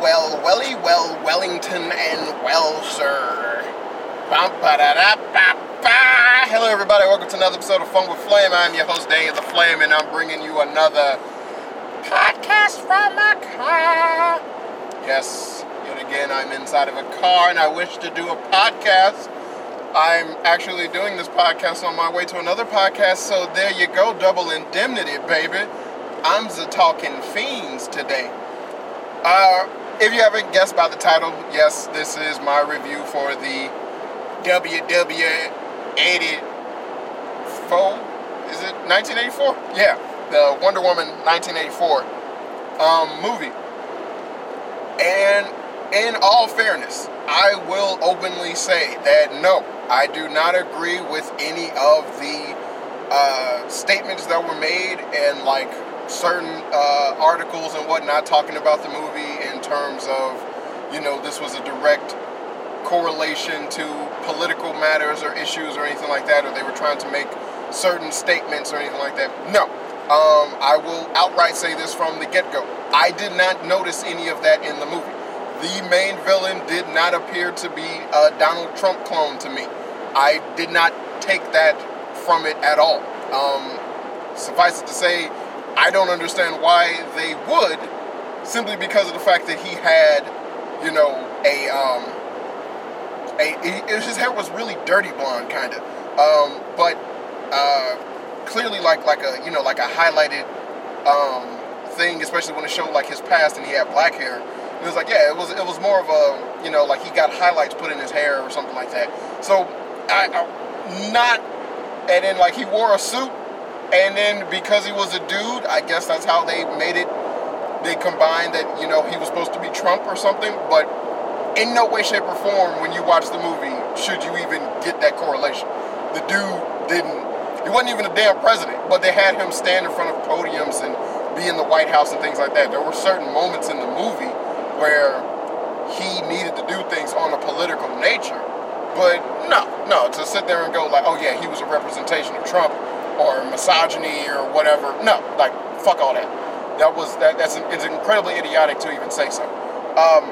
Well, well, welly, well, Wellington, and well, sir. Hello, everybody. Welcome to another episode of Fun with Flame. I'm your host, Daniel the Flame, and I'm bringing you another podcast from my car. Yes, yet again, I'm inside of a car, and I wish to do a podcast. I'm actually doing this podcast on my way to another podcast, so there you go, double indemnity, baby. I'm the talking fiends today. Uh, if you haven't guessed by the title, yes, this is my review for the WW 84. Is it 1984? Yeah, the Wonder Woman 1984 um, movie. And in all fairness, I will openly say that no, I do not agree with any of the uh, statements that were made and like certain uh, articles and whatnot talking about the movie terms of, you know, this was a direct correlation to political matters or issues or anything like that, or they were trying to make certain statements or anything like that. No. Um, I will outright say this from the get go. I did not notice any of that in the movie. The main villain did not appear to be a Donald Trump clone to me. I did not take that from it at all. Um, suffice it to say, I don't understand why they would, simply because of the fact that he had, you know, a um, a his hair was really dirty blonde, kind of, um, but uh, clearly like like a you know like a highlighted um, thing, especially when it showed like his past and he had black hair. It was like yeah, it was it was more of a you know like he got highlights put in his hair or something like that. So I, I not and then like he wore a suit and then because he was a dude, I guess that's how they made it. They combined that, you know, he was supposed to be Trump or something, but in no way, shape, or form, when you watch the movie, should you even get that correlation. The dude didn't, he wasn't even a damn president, but they had him stand in front of podiums and be in the White House and things like that. There were certain moments in the movie where he needed to do things on a political nature. But no, no, to sit there and go like, oh yeah, he was a representation of Trump or misogyny or whatever. No, like fuck all that. That was that. That's it's incredibly idiotic to even say so. Um,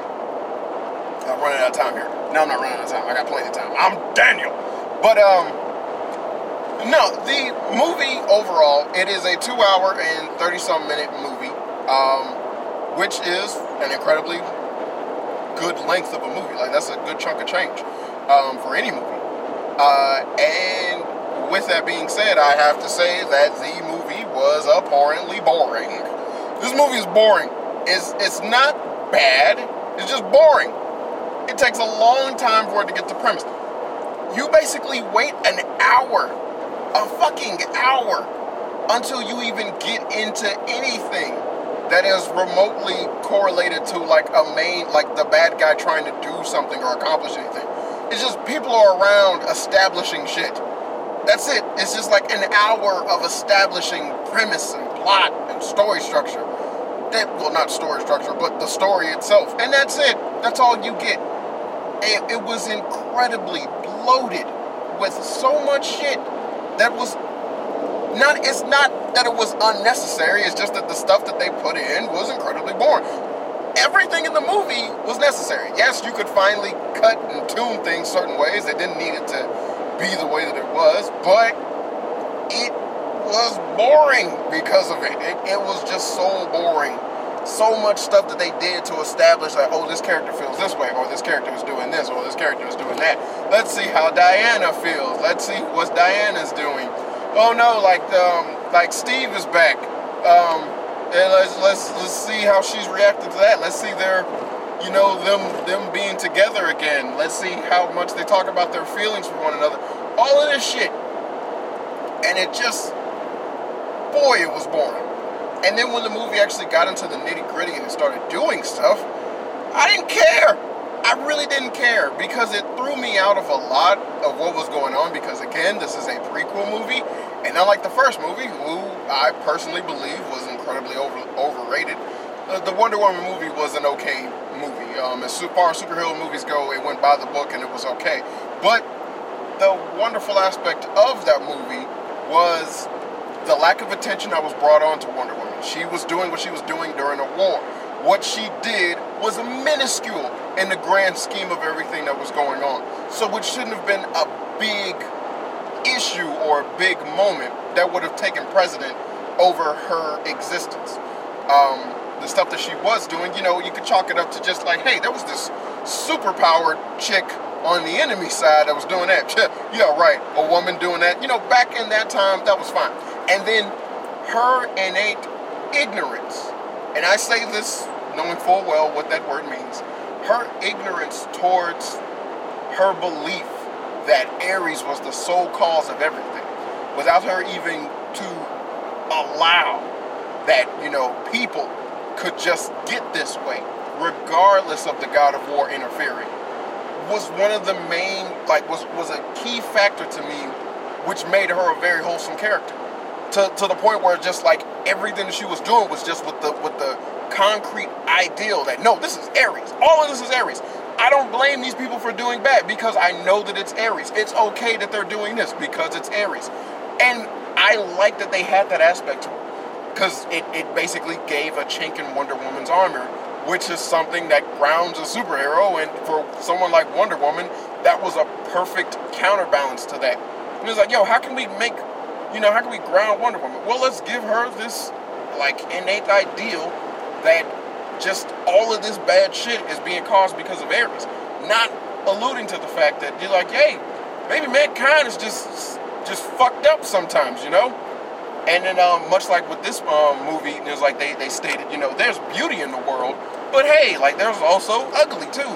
I'm running out of time here. No, I'm not running out of time. I got plenty of time. I'm Daniel. But um, no, the movie overall, it is a two-hour and thirty-some minute movie, um, which is an incredibly good length of a movie. Like that's a good chunk of change um, for any movie. Uh, and with that being said, I have to say that the movie was abhorrently boring. This movie is boring. It's, it's not bad, it's just boring. It takes a long time for it to get to premise. You basically wait an hour, a fucking hour, until you even get into anything that is remotely correlated to like a main, like the bad guy trying to do something or accomplish anything. It's just people are around establishing shit. That's it. It's just like an hour of establishing premise and plot and story structure. That well, not story structure, but the story itself, and that's it. That's all you get. It, it was incredibly bloated with so much shit that was not. It's not that it was unnecessary. It's just that the stuff that they put in was incredibly boring. Everything in the movie was necessary. Yes, you could finally cut and tune things certain ways. They didn't need it to be the way that it was, but it was boring because of it. It, it was just so boring. So much stuff that they did to establish that, oh, this character feels this way, or this character is doing this, or this character is doing that. Let's see how Diana feels. Let's see what Diana's doing. Oh no, like um, like Steve is back. Um, and let's let's let's see how she's reacted to that. Let's see their you know them them being together again. Let's see how much they talk about their feelings for one another. All of this shit, and it just, boy, it was boring. And then when the movie actually got into the nitty gritty and it started doing stuff, I didn't care. I really didn't care because it threw me out of a lot of what was going on. Because again, this is a prequel movie, and unlike the first movie, who I personally believe was incredibly over, overrated, the Wonder Woman movie was an okay movie. Um, as far as superhero movies go, it went by the book and it was okay. But the wonderful aspect of that movie was the lack of attention that was brought on to Wonder Woman. She was doing what she was doing during a war. what she did was minuscule in the grand scheme of everything that was going on. So it shouldn't have been a big issue or a big moment that would have taken precedent over her existence. Um, the stuff that she was doing, you know, you could chalk it up to just like, hey, there was this superpowered chick on the enemy side that was doing that. yeah, right, a woman doing that. You know, back in that time, that was fine. And then her innate ignorance, and I say this knowing full well what that word means, her ignorance towards her belief that Ares was the sole cause of everything, without her even to allow that, you know, people could just get this way, regardless of the god of war interfering, was one of the main, like, was, was a key factor to me, which made her a very wholesome character. To, to the point where just like everything she was doing was just with the with the concrete ideal that no, this is Ares. All of this is Ares. I don't blame these people for doing bad because I know that it's Ares. It's okay that they're doing this because it's Ares. And I like that they had that aspect to it because it, it basically gave a chink in Wonder Woman's armor, which is something that grounds a superhero. And for someone like Wonder Woman, that was a perfect counterbalance to that. And it's like, yo, how can we make, you know, how can we ground Wonder Woman? Well, let's give her this like innate ideal that just all of this bad shit is being caused because of Ares. Not alluding to the fact that you're like, hey, maybe mankind is just just fucked up sometimes, you know? And then um, much like with this um, movie, there's like they, they stated, you know, there's beauty in the world, but hey, like there's also ugly too.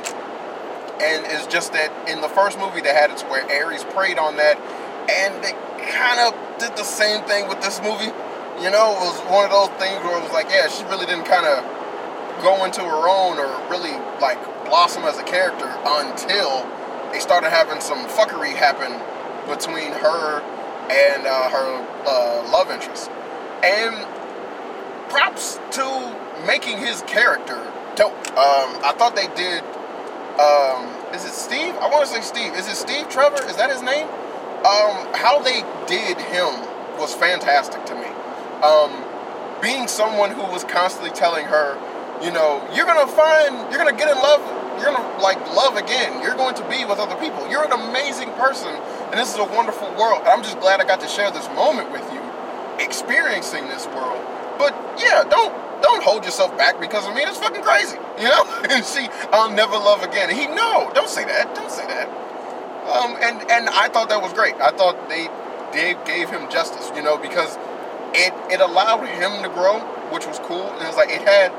And it's just that in the first movie they had it where Ares preyed on that, and they kind of did the same thing with this movie. You know, it was one of those things where it was like, yeah, she really didn't kind of go into her own or really like blossom as a character until they started having some fuckery happen between her and uh, her uh, love interest. And props to making his character dope. Um, I thought they did. Um, is it Steve? I want to say Steve. Is it Steve Trevor? Is that his name? Um, how they did him was fantastic to me. Um, being someone who was constantly telling her, you know, you're gonna find, you're gonna get in love, you're gonna like love again. You're going to be with other people. You're an amazing person, and this is a wonderful world. I'm just glad I got to share this moment with you, experiencing this world. But yeah, don't don't hold yourself back because I mean it's fucking crazy, you know. and see, I'll never love again. he no, don't say that. Don't say that. Um, and and I thought that was great. I thought they they gave him justice, you know, because it it allowed him to grow, which was cool. And it was like it had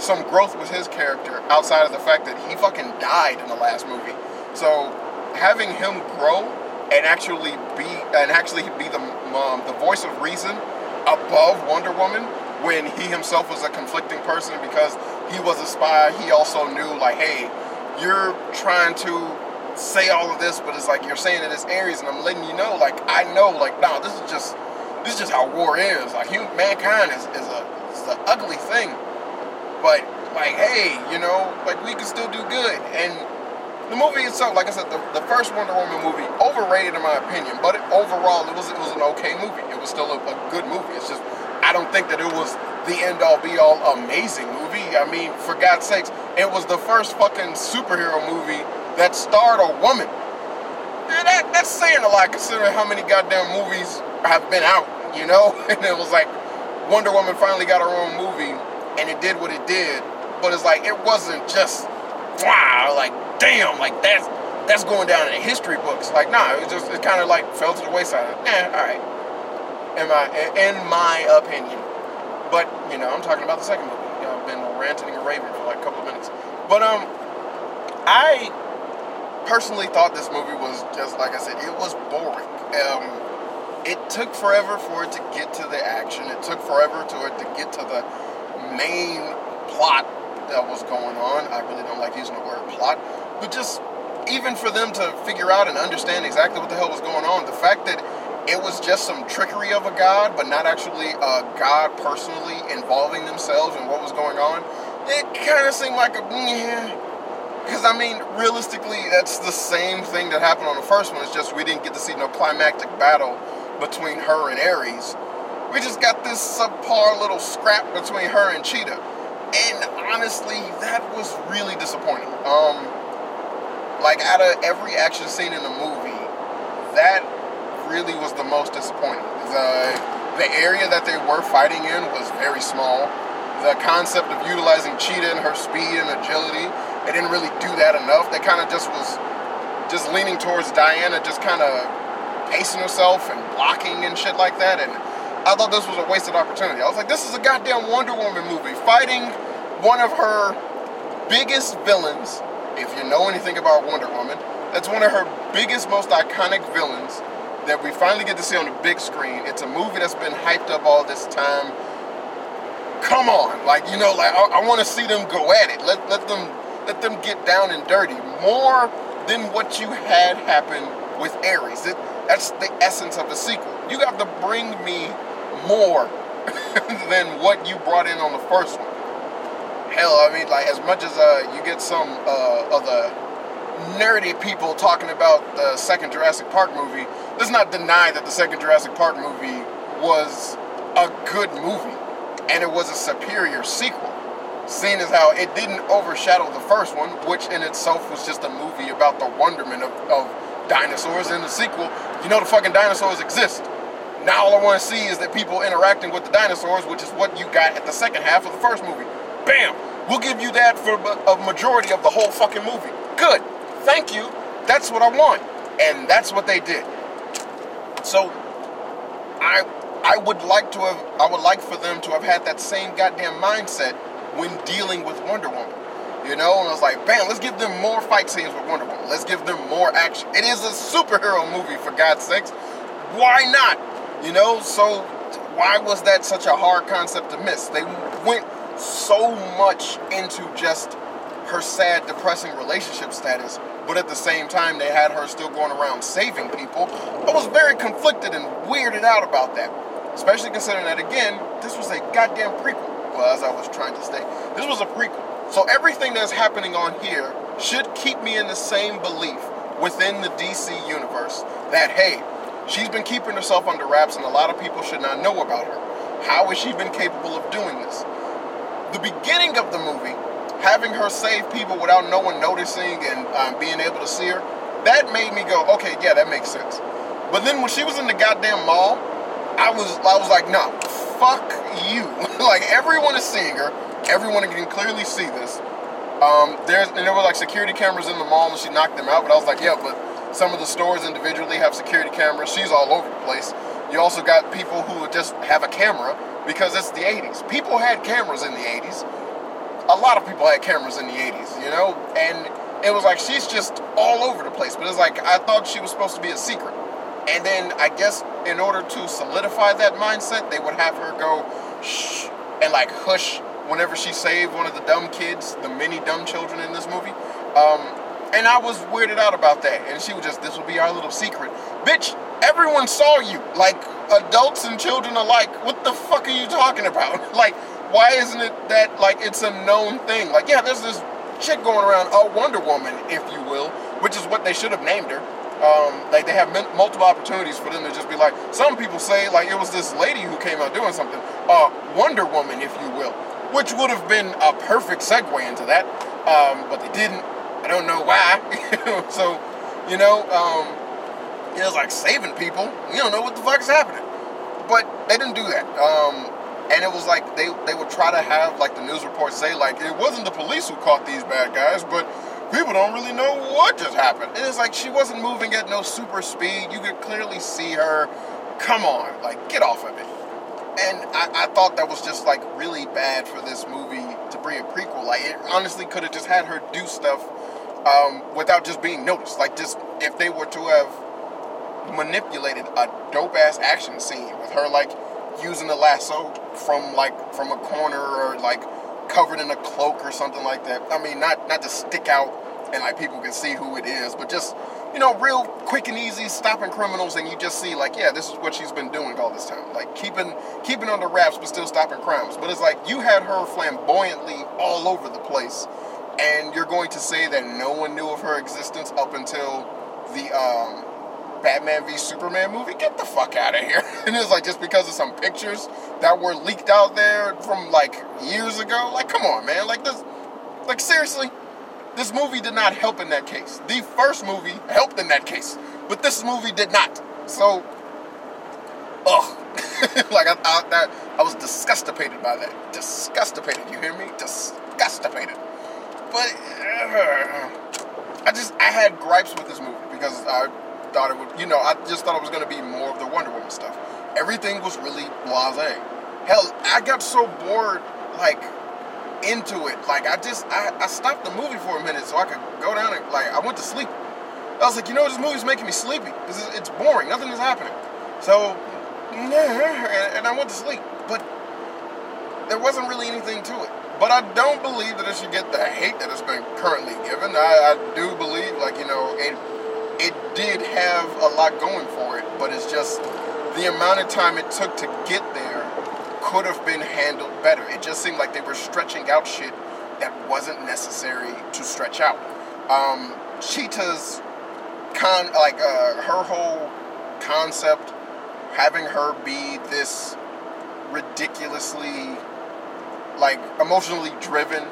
some growth with his character outside of the fact that he fucking died in the last movie. So having him grow and actually be and actually be the um, the voice of reason above Wonder Woman when he himself was a conflicting person because he was a spy. He also knew like, hey, you're trying to say all of this, but it's like you're saying it as Ares, and I'm letting you know, like I know, like nah, this is just this is just how war is. Like human, mankind is, is a is an ugly thing but like, hey, you know, like we can still do good. And the movie itself, like I said, the, the first Wonder Woman movie, overrated in my opinion, but it, overall it was it was an okay movie. It was still a, a good movie. It's just I don't think that it was the end all be all amazing movie. I mean, for God's sakes, it was the first fucking superhero movie that starred a woman. And that, that's saying a lot considering how many goddamn movies have been out, you know? And it was like Wonder Woman finally got her own movie and it did what it did. But it's like it wasn't just wow, like damn, like that's that's going down in the history books. Like nah, it just it kind of like fell to the wayside. Yeah, all right. In my in my opinion, but you know I'm talking about the second movie. You know, I've been ranting and raving for like a couple of minutes. But um, I personally thought this movie was just like I said, it was boring. Um, it took forever for it to get to the action. It took forever to it to get to the main plot that was going on. I really don't like using the word plot, but just even for them to figure out and understand exactly what the hell was going on, the fact that it was just some trickery of a god, but not actually a god personally involving themselves in what was going on, it kind of seemed like a yeah. Because I mean, realistically, that's the same thing that happened on the first one. It's just we didn't get to see no climactic battle between her and Ares we just got this subpar little scrap between her and Cheetah. and honestly, that was really disappointing. Um, like out of every action scene in the movie, that really was the most disappointing. The the area that they were fighting in was very small. The concept of utilizing Cheetah and her speed and agility, they didn't really do that enough. They kind of just was just leaning towards Diana, just kind of pacing herself and blocking and shit like that. And I thought this was a wasted opportunity. I was like, this is a goddamn Wonder Woman movie fighting one of her biggest villains. If you know anything about Wonder Woman, that's one of her biggest, most iconic villains that we finally get to see on the big screen. It's a movie that's been hyped up all this time. Come on, like you know, like I, I want to see them go at it. Let let them let them get down and dirty more than what you had happen with Ares. It, that's the essence of the sequel. You have to bring me more than what you brought in on the first one. Hell, I mean, like as much as uh, you get some uh, of the nerdy people talking about the second Jurassic Park movie, let's not deny that the second Jurassic Park movie was a good movie and it was a superior sequel. Seeing as how it didn't overshadow the first one, which in itself was just a movie about the wonderment of, of dinosaurs. In the sequel, you know the fucking dinosaurs exist. Now all I want to see is that people interacting with the dinosaurs, which is what you got at the second half of the first movie. Bam! We'll give you that for a majority of the whole fucking movie. Good. Thank you. That's what I want. And that's what they did. So I I would like to have I would like for them to have had that same goddamn mindset when dealing with Wonder Woman. You know, and I was like, bam, let's give them more fight scenes with Wonder Woman. Let's give them more action. It is a superhero movie, for God's sakes. Why not? You know, so why was that such a hard concept to miss? They went so much into just her sad, depressing relationship status, but at the same time, they had her still going around saving people. I was very conflicted and weirded out about that, especially considering that, again, this was a goddamn prequel. Well, as I was trying to say, this was a prequel. So everything that's happening on here should keep me in the same belief within the DC universe that, hey, she's been keeping herself under wraps and a lot of people should not know about her. How has she been capable of doing this? The beginning of the movie having her save people without no one noticing and um, being able to see her, that made me go, okay, yeah, that makes sense. But then when she was in the goddamn mall, I was I was like, no, fuck you. like everyone is seeing her, everyone can clearly see this. Um, there's and there were like security cameras in the mall and she knocked them out, but I was like, yeah, but some of the stores individually have security cameras. She's all over the place. You also got people who just have a camera because it's the 80s. People had cameras in the 80s a lot of people had cameras in the 80s, you know? And it was like she's just all over the place. But it's like I thought she was supposed to be a secret. And then I guess in order to solidify that mindset, they would have her go shh and like hush whenever she saved one of the dumb kids, the many dumb children in this movie. Um, and I was weirded out about that. And she was just, this will be our little secret. Bitch, everyone saw you. Like adults and children alike. What the fuck are you talking about? like, why isn't it that like it's a known thing? Like, yeah, there's this chick going around, a Wonder Woman, if you will, which is what they should have named her. Um, like they have multiple opportunities for them to just be like. Some people say like it was this lady who came out doing something, uh, Wonder Woman, if you will, which would have been a perfect segue into that, um, but they didn't. I don't know why. so, you know, um, it was like saving people. You don't know what the fuck is happening, but they didn't do that. Um, and it was like they they would try to have like the news reports say like it wasn't the police who caught these bad guys, but people don't really know what just happened. And it's like she wasn't moving at no super speed. You could clearly see her. Come on, like get off of it. And I, I thought that was just like really bad for this movie to bring a prequel. Like it honestly could have just had her do stuff um, without just being noticed. Like just if they were to have manipulated a dope ass action scene with her like using the lasso from like from a corner or like covered in a cloak or something like that. I mean, not not to stick out and like people can see who it is, but just you know, real quick and easy stopping criminals, and you just see like, yeah, this is what she's been doing all this time, like keeping keeping under wraps, but still stopping crimes. But it's like you had her flamboyantly all over the place, and you're going to say that no one knew of her existence up until the um, Batman v Superman movie. Get the fuck out of here. and it's like just because of some pictures that were leaked out there from like years ago. Like, come on, man. Like this, like seriously, this movie did not help in that case. The first movie helped in that case, but this movie did not. So, ugh. like I, I, that, I was disgustipated by that. Disgustipated. You hear me? Disgustipated. But uh, I just I had gripes with this movie because I thought it would. You know, I just thought it was going to be more of the Wonder Woman stuff. Everything was really blase. Hell, I got so bored, like into it. Like I just I, I stopped the movie for a minute so I could go down and like I went to sleep. I was like, you know, this movie's making me sleepy. It's boring. Nothing is happening. So, and I went to sleep. But there wasn't really anything to it. But I don't believe that it should get the hate that it's been currently given. I, I do believe, like, you know, it, did have a lot going for it, but it's just the amount of time it took to get there could have been handled better. It just seemed like they were stretching out shit that wasn't necessary to stretch out. Um, Cheetah's con, like uh, her whole concept, having her be this ridiculously like emotionally driven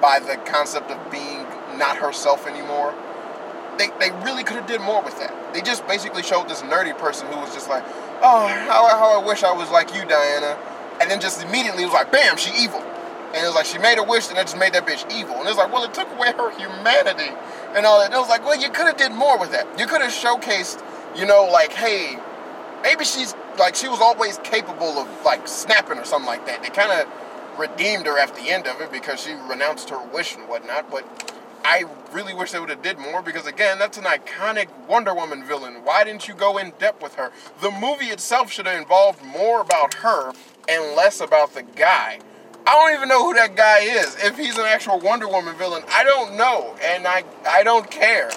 by the concept of being not herself anymore. They, they really could have did more with that. They just basically showed this nerdy person who was just like, oh, how, how I wish I was like you, Diana. And then just immediately was like, bam, she evil. And it was like, she made a wish and it just made that bitch evil. And it was like, well, it took away her humanity and all that. And it was like, well, you could have did more with that. You could have showcased, you know, like, hey, maybe she's, like, she was always capable of, like, snapping or something like that. They kind of redeemed her at the end of it because she renounced her wish and whatnot. But I really wish they would have did more because again, that's an iconic Wonder Woman villain. Why didn't you go in depth with her? The movie itself should have involved more about her and less about the guy. I don't even know who that guy is. If he's an actual Wonder Woman villain, I don't know, and I I don't care.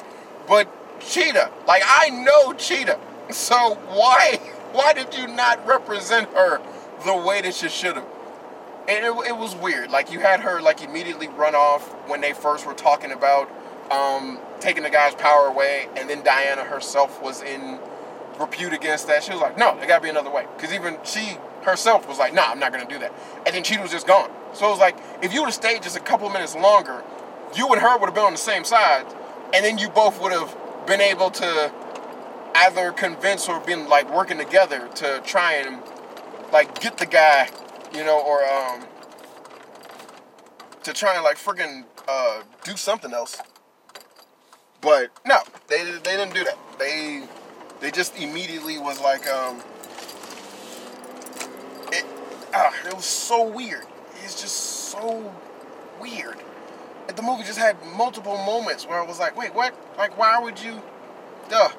But Cheetah, like I know Cheetah, so why why did you not represent her the way that you should have? And it, it was weird. Like you had her like immediately run off when they first were talking about um, taking the guy's power away, and then Diana herself was in repute against that. She was like, "No, there got to be another way," because even she herself was like, "Nah, I'm not gonna do that." And then Cheetah was just gone. So it was like, if you would have stayed just a couple minutes longer, you and her would have been on the same side, and then you both would have been able to either convince or been like working together to try and like get the guy you know, or um, to try and like freaking uh, do something else. But no, they they didn't do that. They they just immediately was like um, it ah, it was so weird. It's just so weird. the movie just had multiple moments where I was like, wait, what? Like, why would you? Duh.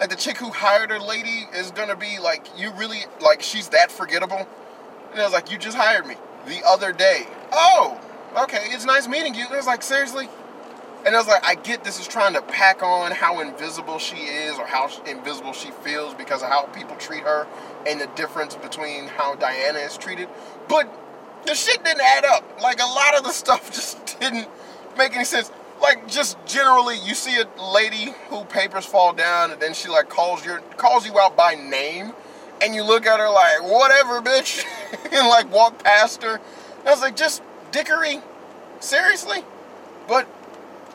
Like the chick who hired her lady is gonna be like, you really like she's that forgettable? And I was like, you just hired me the other day. Oh, okay, it's nice meeting you. And I was like, seriously? And I was like, I get this is trying to pack on how invisible she is or how invisible she feels because of how people treat her and the difference between how Diana is treated. But the shit didn't add up. Like, a lot of the stuff just didn't make any sense. Like, just generally, you see a lady who papers fall down and then she, like, calls, your, calls you out by name and you look at her like, whatever, bitch, and like walk past her. And I was like, just dickery? Seriously? But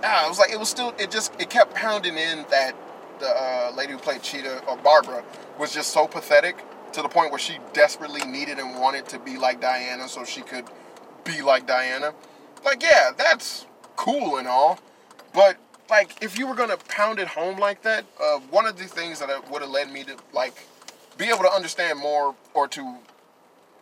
I was like, it was still, it just, it kept pounding in that the uh, lady who played Cheetah, or Barbara, was just so pathetic to the point where she desperately needed and wanted to be like Diana so she could be like Diana. Like, yeah, that's cool and all, but like, if you were gonna pound it home like that, uh, one of the things that would have led me to like be able to understand more or to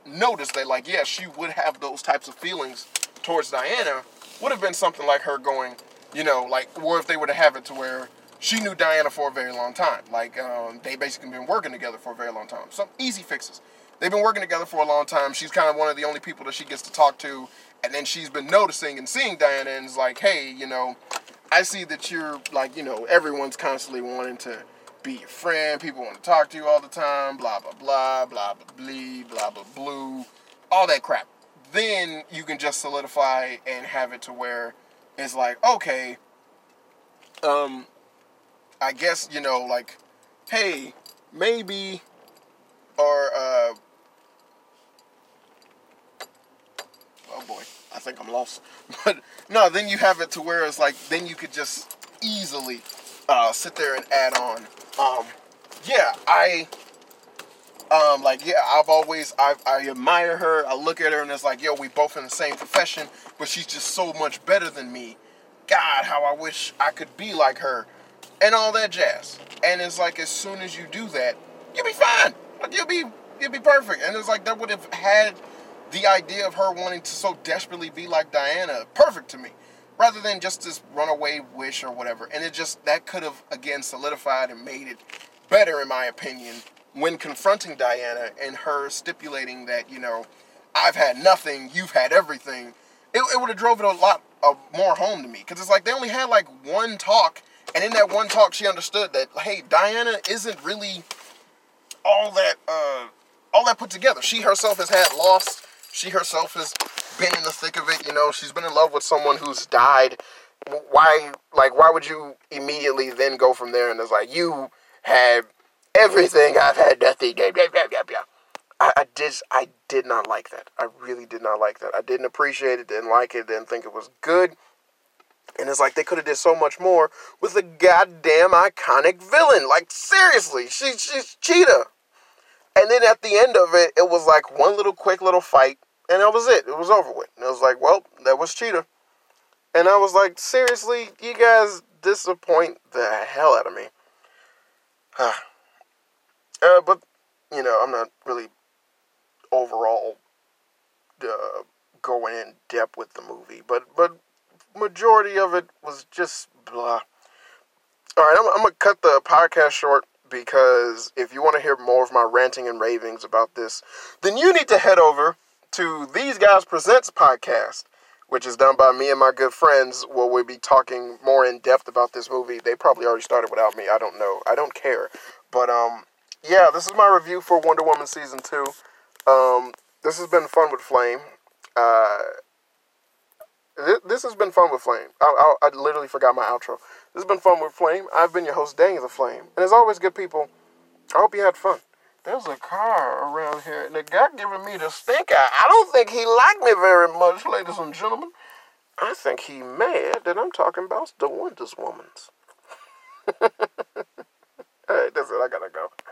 notice that, like, yeah, she would have those types of feelings towards Diana, would have been something like her going, you know, like, or if they were to have it to where she knew Diana for a very long time. Like, um, they basically been working together for a very long time. Some easy fixes. They've been working together for a long time. She's kind of one of the only people that she gets to talk to. And then she's been noticing and seeing Diana and is like, hey, you know, I see that you're like, you know, everyone's constantly wanting to be your friend. People want to talk to you all the time. Blah blah blah blah blah blee blah blah blue. All that crap. Then you can just solidify and have it to where it's like, okay, um, I guess you know, like, hey, maybe, or uh, oh boy, I think I'm lost. But no, then you have it to where it's like, then you could just easily uh, sit there and add on um, yeah, I um, like yeah, I've always I, I admire her. I look at her and it's like, yo, we both in the same profession, but she's just so much better than me. God, how I wish I could be like her, and all that jazz. And it's like as soon as you do that, you'll be fine. Like you'll be you'll be perfect. And it's like that would have had the idea of her wanting to so desperately be like Diana perfect to me, rather than just this runaway wish or whatever. And it just that could have again solidified and made it better in my opinion when confronting Diana and her stipulating that, you know, I've had nothing, you've had everything, it, it would have drove it a lot uh, more home to me. Because it's like they only had like one talk, and in that one talk, she understood that, hey, Diana isn't really all that, uh, all that put together. She herself has had loss. She herself has been in the thick of it. You know, she's been in love with someone who's died. Why, like, why would you immediately then go from there and it's like you had everything. I've had nothing. I, I did. I did not like that. I really did not like that. I didn't appreciate it. Didn't like it. Didn't think it was good. And it's like they could have did so much more with a goddamn iconic villain. Like seriously, she, she's Cheetah. And then at the end of it, it was like one little quick little fight, and that was it. It was over with. And it was like, well, that was Cheetah. And I was like, seriously, you guys disappoint the hell out of me. Uh, but you know, I'm not really overall uh, going in depth with the movie, but but majority of it was just blah. All right, I'm, I'm gonna cut the podcast short because if you want to hear more of my ranting and ravings about this, then you need to head over to These Guys Presents podcast, which is done by me and my good friends, where we'll be talking more in depth about this movie. They probably already started without me. I don't know. I don't care. But um, yeah, this is my review for Wonder Woman season two. Um, this has been fun with Flame. Uh, th- this has been fun with Flame. I, I, I literally forgot my outro. This has been fun with Flame. I've been your host, Daniel the Flame, and as always, good people. I hope you had fun. There's a car around here, and the guy giving me the stink eye. I don't think he liked me very much, ladies and gentlemen. I think he mad that I'm talking about the Wonder Woman's. All right, that's it. I gotta go.